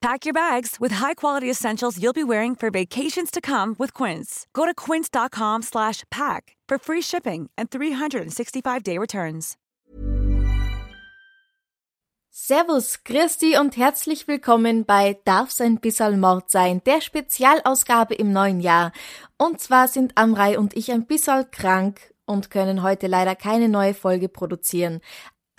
Pack your bags with high-quality essentials you'll be wearing for vacations to come with Quince. Go to quince.com slash pack for free shipping and 365-day returns. Servus, Christi und herzlich willkommen bei Darf's ein bissal Mord sein, der Spezialausgabe im neuen Jahr. Und zwar sind Amrei und ich ein bissal krank und können heute leider keine neue Folge produzieren.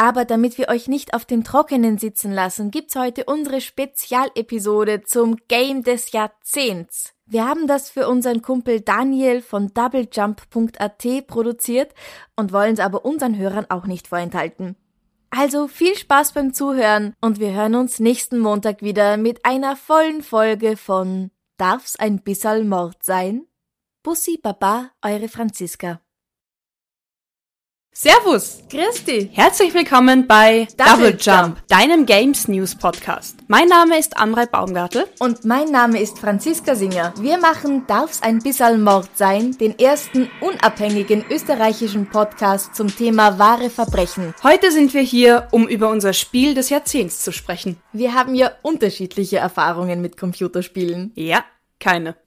Aber damit wir euch nicht auf dem Trockenen sitzen lassen, gibt's heute unsere Spezialepisode zum Game des Jahrzehnts. Wir haben das für unseren Kumpel Daniel von doublejump.at produziert und wollen es aber unseren Hörern auch nicht vorenthalten. Also viel Spaß beim Zuhören und wir hören uns nächsten Montag wieder mit einer vollen Folge von Darf's ein bissal Mord sein? Bussi Baba, eure Franziska. Servus! Christi! Herzlich willkommen bei Double Double Jump, deinem Games News Podcast. Mein Name ist Amrei Baumgartel. Und mein Name ist Franziska Singer. Wir machen Darf's ein bissal Mord sein, den ersten unabhängigen österreichischen Podcast zum Thema wahre Verbrechen. Heute sind wir hier, um über unser Spiel des Jahrzehnts zu sprechen. Wir haben ja unterschiedliche Erfahrungen mit Computerspielen. Ja, keine.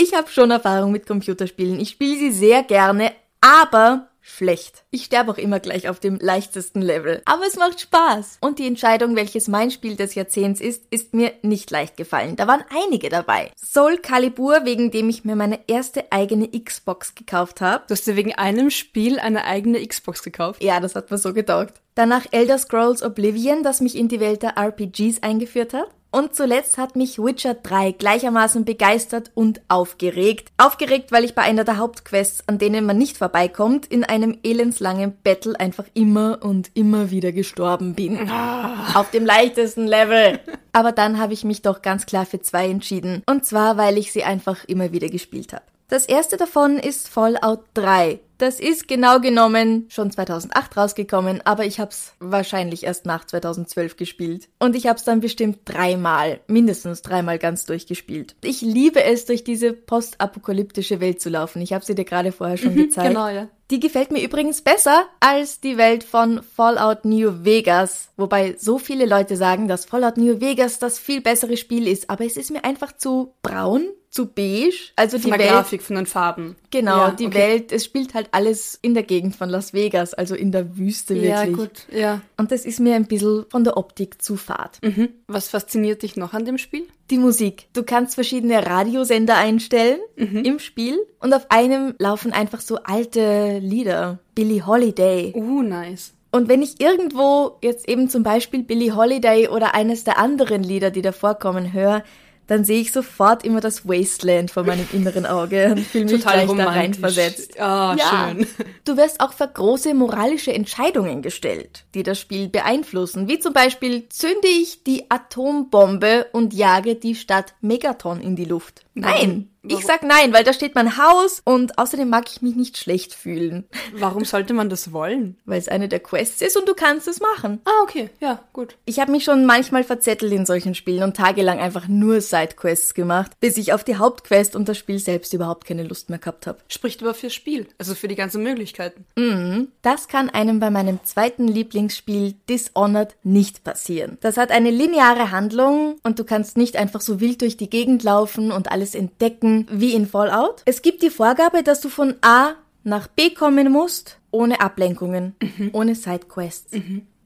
Ich habe schon Erfahrung mit Computerspielen. Ich spiele sie sehr gerne, aber schlecht. Ich sterbe auch immer gleich auf dem leichtesten Level. Aber es macht Spaß. Und die Entscheidung, welches mein Spiel des Jahrzehnts ist, ist mir nicht leicht gefallen. Da waren einige dabei. Soul Calibur, wegen dem ich mir meine erste eigene Xbox gekauft habe. Du hast dir wegen einem Spiel eine eigene Xbox gekauft. Ja, das hat mir so getaugt. Danach Elder Scrolls Oblivion, das mich in die Welt der RPGs eingeführt hat. Und zuletzt hat mich Witcher 3 gleichermaßen begeistert und aufgeregt. Aufgeregt, weil ich bei einer der Hauptquests, an denen man nicht vorbeikommt, in einem elendslangen Battle einfach immer und immer wieder gestorben bin. Auf dem leichtesten Level. Aber dann habe ich mich doch ganz klar für zwei entschieden. Und zwar, weil ich sie einfach immer wieder gespielt habe. Das erste davon ist Fallout 3. Das ist genau genommen schon 2008 rausgekommen, aber ich hab's wahrscheinlich erst nach 2012 gespielt. Und ich hab's dann bestimmt dreimal, mindestens dreimal ganz durchgespielt. Ich liebe es, durch diese postapokalyptische Welt zu laufen. Ich habe sie dir gerade vorher schon gezeigt. Genau, ja. Die gefällt mir übrigens besser als die Welt von Fallout New Vegas. Wobei so viele Leute sagen, dass Fallout New Vegas das viel bessere Spiel ist, aber es ist mir einfach zu braun, zu beige. Also Von die der Welt. Grafik, von den Farben. Genau, Ja, die okay. Welt, es spielt halt alles in der Gegend von Las Vegas, also in der Wüste Ja, wirklich. gut, ja. Und das ist mir ein bisschen von der Optik zu fad. Mhm. Was fasziniert dich noch an dem Spiel? Die Musik. Du kannst verschiedene Radiosender einstellen im Spiel und auf einem laufen einfach so alte Lieder. Billie Holiday. Uh, nice. Und wenn ich irgendwo jetzt eben zum Beispiel Billie Holiday oder eines der anderen Lieder, die da vorkommen, höre, dann sehe ich sofort immer das Wasteland vor meinem inneren Auge und fühle mich Total gleich da rein romantisch. versetzt. Ah, schön. Du wirst auch vor große moralische Entscheidungen gestellt, die das Spiel beeinflussen, wie zum Beispiel zünde ich die Atombombe und jage die Stadt Megaton in die Luft. Nein, ich sag nein, weil da steht mein Haus und außerdem mag ich mich nicht schlecht fühlen, Warum sollte man das wollen? weil es eine der Quests ist und du kannst es machen. Ah, okay, ja, gut. Ich habe mich schon manchmal verzettelt in solchen Spielen und tagelang einfach nur Sidequests gemacht, bis ich auf die Hauptquest und das Spiel selbst überhaupt keine Lust mehr gehabt habe. Spricht aber fürs Spiel, also für die ganzen Möglichkeiten. Das kann einem bei meinem zweiten Lieblingsspiel Dishonored nicht passieren. Das hat eine lineare Handlung und du kannst nicht einfach so wild durch die Gegend laufen und alles entdecken wie in Fallout. Es gibt die Vorgabe, dass du von A nach B kommen musst, ohne Ablenkungen, ohne Sidequests.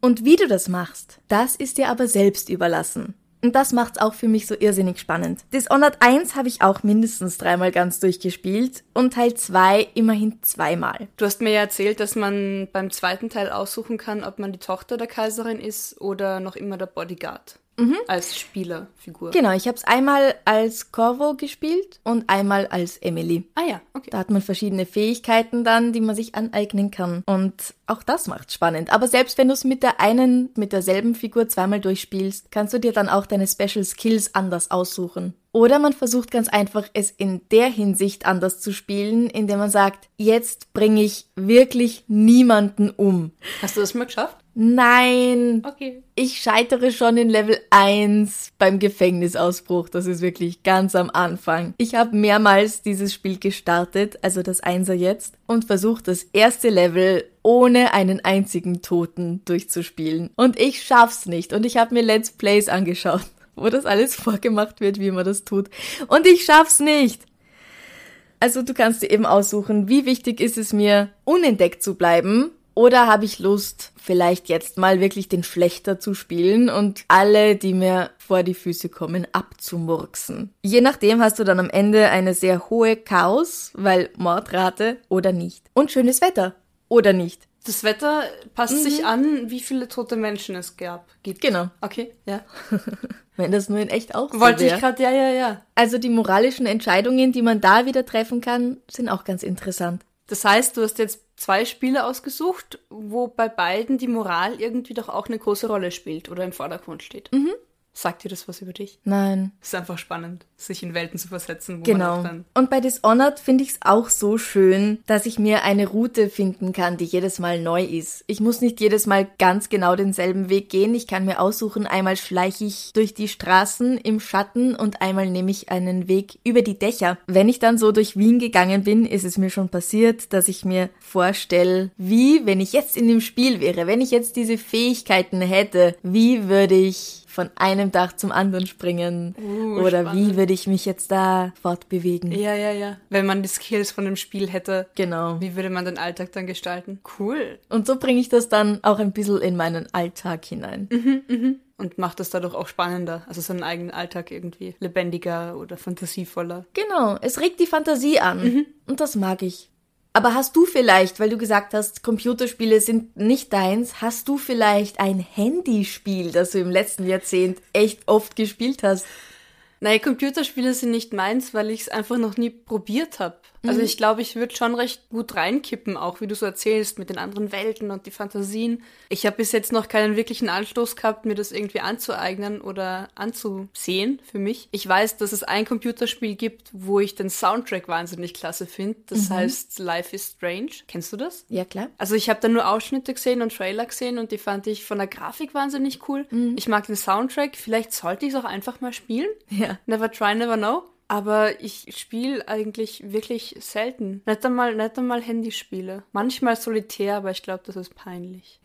Und wie du das machst, das ist dir aber selbst überlassen. Und das macht's auch für mich so irrsinnig spannend. Dishonored 1 habe ich auch mindestens dreimal ganz durchgespielt und Teil 2 immerhin zweimal. Du hast mir ja erzählt, dass man beim zweiten Teil aussuchen kann, ob man die Tochter der Kaiserin ist oder noch immer der Bodyguard. Mhm. Als Spielerfigur. Genau, ich habe es einmal als Corvo gespielt und einmal als Emily. Ah ja, okay. Da hat man verschiedene Fähigkeiten dann, die man sich aneignen kann. Und auch das macht spannend. Aber selbst wenn du es mit der einen, mit derselben Figur zweimal durchspielst, kannst du dir dann auch deine Special Skills anders aussuchen. Oder man versucht ganz einfach, es in der Hinsicht anders zu spielen, indem man sagt, jetzt bringe ich wirklich niemanden um. Hast du das mal geschafft? Nein. Okay. Ich scheitere schon in Level 1 beim Gefängnisausbruch. Das ist wirklich ganz am Anfang. Ich habe mehrmals dieses Spiel gestartet, also das Einser jetzt, und versucht das erste Level ohne einen einzigen Toten durchzuspielen. Und ich schaff's nicht. Und ich habe mir Let's Plays angeschaut wo das alles vorgemacht wird, wie man das tut. Und ich schaff's nicht. Also du kannst dir eben aussuchen, wie wichtig ist es mir, unentdeckt zu bleiben, oder habe ich Lust, vielleicht jetzt mal wirklich den Schlechter zu spielen und alle, die mir vor die Füße kommen, abzumurksen. Je nachdem hast du dann am Ende eine sehr hohe Chaos, weil Mordrate oder nicht. Und schönes Wetter oder nicht. Das Wetter passt mhm. sich an, wie viele tote Menschen es gab. Gibt. Genau. Okay, ja. Wenn das nur in echt auch so Wollte ich gerade, ja, ja, ja. Also die moralischen Entscheidungen, die man da wieder treffen kann, sind auch ganz interessant. Das heißt, du hast jetzt zwei Spiele ausgesucht, wo bei beiden die Moral irgendwie doch auch eine große Rolle spielt oder im Vordergrund steht. Mhm. Sagt dir das was über dich? Nein. Es ist einfach spannend, sich in Welten zu versetzen. Wo genau. Man auch dann Und bei Dishonored finde ich es auch so schön, dass ich mir eine Route finden kann, die jedes Mal neu ist. Ich muss nicht jedes Mal ganz genau denselben Weg gehen. Ich kann mir aussuchen, einmal schleiche ich durch die Straßen im Schatten und einmal nehme ich einen Weg über die Dächer. Wenn ich dann so durch Wien gegangen bin, ist es mir schon passiert, dass ich mir vorstelle, wie, wenn ich jetzt in dem Spiel wäre, wenn ich jetzt diese Fähigkeiten hätte, wie würde ich von einem Dach zum anderen springen? Uh, Oder spannend. wie würde ich mich jetzt da fortbewegen? Ja, ja, ja. Wenn man die Skills von dem Spiel hätte. Genau. Wie würde man den Alltag dann gestalten? Cool. Und so bringe ich das dann auch ein bisschen in meinen Alltag hinein. Mhm, mhm. Und macht das dadurch auch spannender, also seinen eigenen Alltag irgendwie lebendiger oder fantasievoller. Genau, es regt die Fantasie an. Mhm. Und das mag ich. Aber hast du vielleicht, weil du gesagt hast, Computerspiele sind nicht deins, hast du vielleicht ein Handyspiel, das du im letzten Jahrzehnt echt oft gespielt hast? Nein, Computerspiele sind nicht meins, weil ich es einfach noch nie probiert habe. Also mhm. ich glaube, ich würde schon recht gut reinkippen, auch wie du so erzählst, mit den anderen Welten und die Fantasien. Ich habe bis jetzt noch keinen wirklichen Anstoß gehabt, mir das irgendwie anzueignen oder anzusehen für mich. Ich weiß, dass es ein Computerspiel gibt, wo ich den Soundtrack wahnsinnig klasse finde. Das mhm. heißt Life is Strange. Kennst du das? Ja, klar. Also ich habe da nur Ausschnitte gesehen und Trailer gesehen und die fand ich von der Grafik wahnsinnig cool. Mhm. Ich mag den Soundtrack. Vielleicht sollte ich es auch einfach mal spielen. Ja. Never try, never know. Aber ich spiele eigentlich wirklich selten. Nicht einmal, nicht einmal Handyspiele. Manchmal solitär, aber ich glaube, das ist peinlich.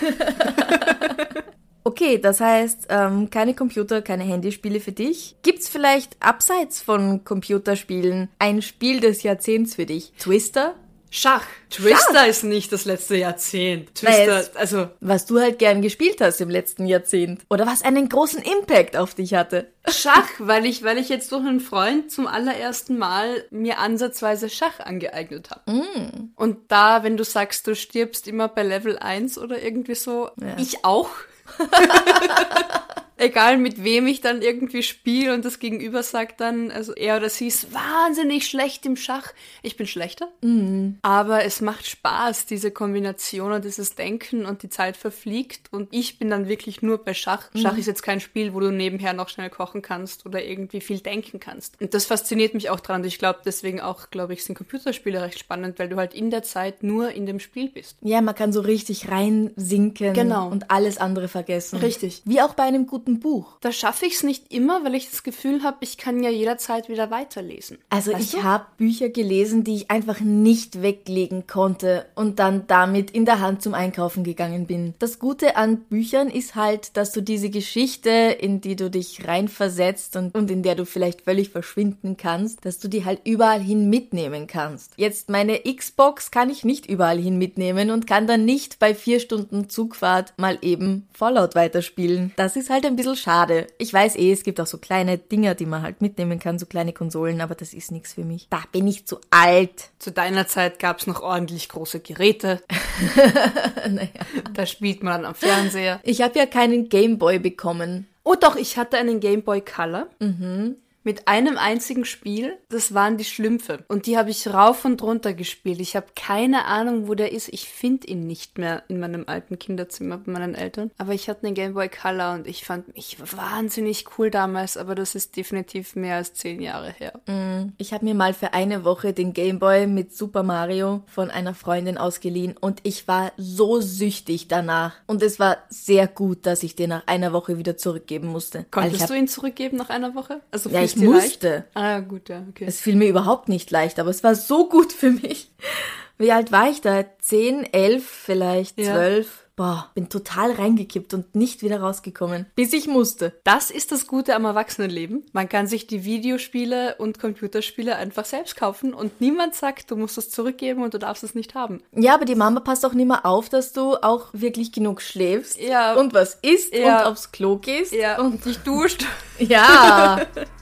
okay, das heißt, ähm, keine Computer, keine Handyspiele für dich. Gibt's vielleicht abseits von Computerspielen ein Spiel des Jahrzehnts für dich? Twister? Schach. Twister Schach. ist nicht das letzte Jahrzehnt. Twister, also. Was du halt gern gespielt hast im letzten Jahrzehnt. Oder was einen großen Impact auf dich hatte. Schach, weil ich, weil ich jetzt durch einen Freund zum allerersten Mal mir ansatzweise Schach angeeignet habe. Mm. Und da, wenn du sagst, du stirbst immer bei Level 1 oder irgendwie so, ja. ich auch. egal mit wem ich dann irgendwie spiele und das Gegenüber sagt dann, also er oder sie ist wahnsinnig schlecht im Schach. Ich bin schlechter. Mhm. Aber es macht Spaß, diese Kombination und dieses Denken und die Zeit verfliegt und ich bin dann wirklich nur bei Schach. Mhm. Schach ist jetzt kein Spiel, wo du nebenher noch schnell kochen kannst oder irgendwie viel denken kannst. Und das fasziniert mich auch dran. Und ich glaube, deswegen auch, glaube ich, sind Computerspiele recht spannend, weil du halt in der Zeit nur in dem Spiel bist. Ja, man kann so richtig reinsinken genau. und alles andere vergessen. Richtig. Wie auch bei einem guten guten Buch. Da schaffe ich es nicht immer, weil ich das Gefühl habe, ich kann ja jederzeit wieder weiterlesen. Also weißt ich habe Bücher gelesen, die ich einfach nicht weglegen konnte und dann damit in der Hand zum Einkaufen gegangen bin. Das Gute an Büchern ist halt, dass du diese Geschichte, in die du dich reinversetzt und, und in der du vielleicht völlig verschwinden kannst, dass du die halt überall hin mitnehmen kannst. Jetzt meine Xbox kann ich nicht überall hin mitnehmen und kann dann nicht bei vier Stunden Zugfahrt mal eben Fallout weiterspielen. Das ist halt ein bisschen schade. Ich weiß eh, es gibt auch so kleine Dinger, die man halt mitnehmen kann, so kleine Konsolen, aber das ist nichts für mich. Da bin ich zu alt. Zu deiner Zeit gab es noch ordentlich große Geräte. naja. Da spielt man am Fernseher. Ich habe ja keinen Gameboy bekommen. Oh doch, ich hatte einen Game Boy Color. Mhm mit einem einzigen Spiel. Das waren die Schlümpfe. Und die habe ich rauf und runter gespielt. Ich habe keine Ahnung, wo der ist. Ich finde ihn nicht mehr in meinem alten Kinderzimmer bei meinen Eltern. Aber ich hatte einen Game Boy Color und ich fand mich wahnsinnig cool damals. Aber das ist definitiv mehr als zehn Jahre her. Mm, ich habe mir mal für eine Woche den Game Boy mit Super Mario von einer Freundin ausgeliehen und ich war so süchtig danach. Und es war sehr gut, dass ich den nach einer Woche wieder zurückgeben musste. Konntest du ihn zurückgeben nach einer Woche? Also ja, ich musste. Leicht? Ah, gut, ja, okay. Es fiel mir überhaupt nicht leicht, aber es war so gut für mich. Wie alt war ich da? Zehn, elf, vielleicht zwölf? Ja. Boah, bin total reingekippt und nicht wieder rausgekommen, bis ich musste. Das ist das Gute am Erwachsenenleben. Man kann sich die Videospiele und Computerspiele einfach selbst kaufen und niemand sagt, du musst es zurückgeben und du darfst es nicht haben. Ja, aber die Mama passt auch nicht mehr auf, dass du auch wirklich genug schläfst ja. und was isst ja. und aufs Klo gehst ja. und dich duscht. Ja.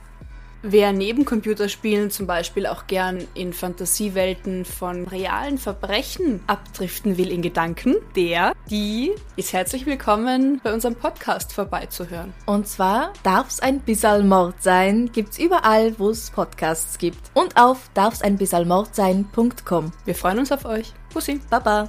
Wer neben Computerspielen zum Beispiel auch gern in Fantasiewelten von realen Verbrechen abdriften will in Gedanken, der, die ist herzlich willkommen bei unserem Podcast vorbeizuhören. Und zwar darf's ein bissal Mord sein, gibt's überall, wo es Podcasts gibt. Und auf darfseinbissalmord Wir freuen uns auf euch. Pussy. Baba.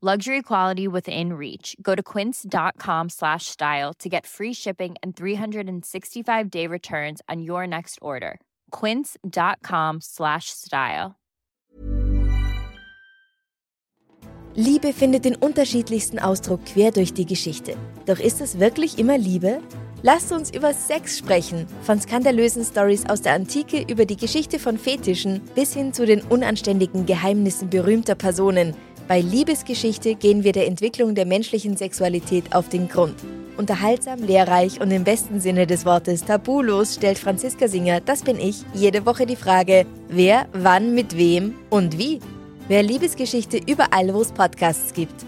Luxury quality within reach. Go to quince.com slash style to get free shipping and 365 day returns on your next order. quince.com slash style. Liebe findet den unterschiedlichsten Ausdruck quer durch die Geschichte. Doch ist es wirklich immer Liebe? Lasst uns über Sex sprechen. Von skandalösen Stories aus der Antike über die Geschichte von Fetischen bis hin zu den unanständigen Geheimnissen berühmter Personen – bei Liebesgeschichte gehen wir der Entwicklung der menschlichen Sexualität auf den Grund. Unterhaltsam, lehrreich und im besten Sinne des Wortes tabulos stellt Franziska Singer, das bin ich, jede Woche die Frage, wer, wann, mit wem und wie. Wer Liebesgeschichte überall, wo es Podcasts gibt.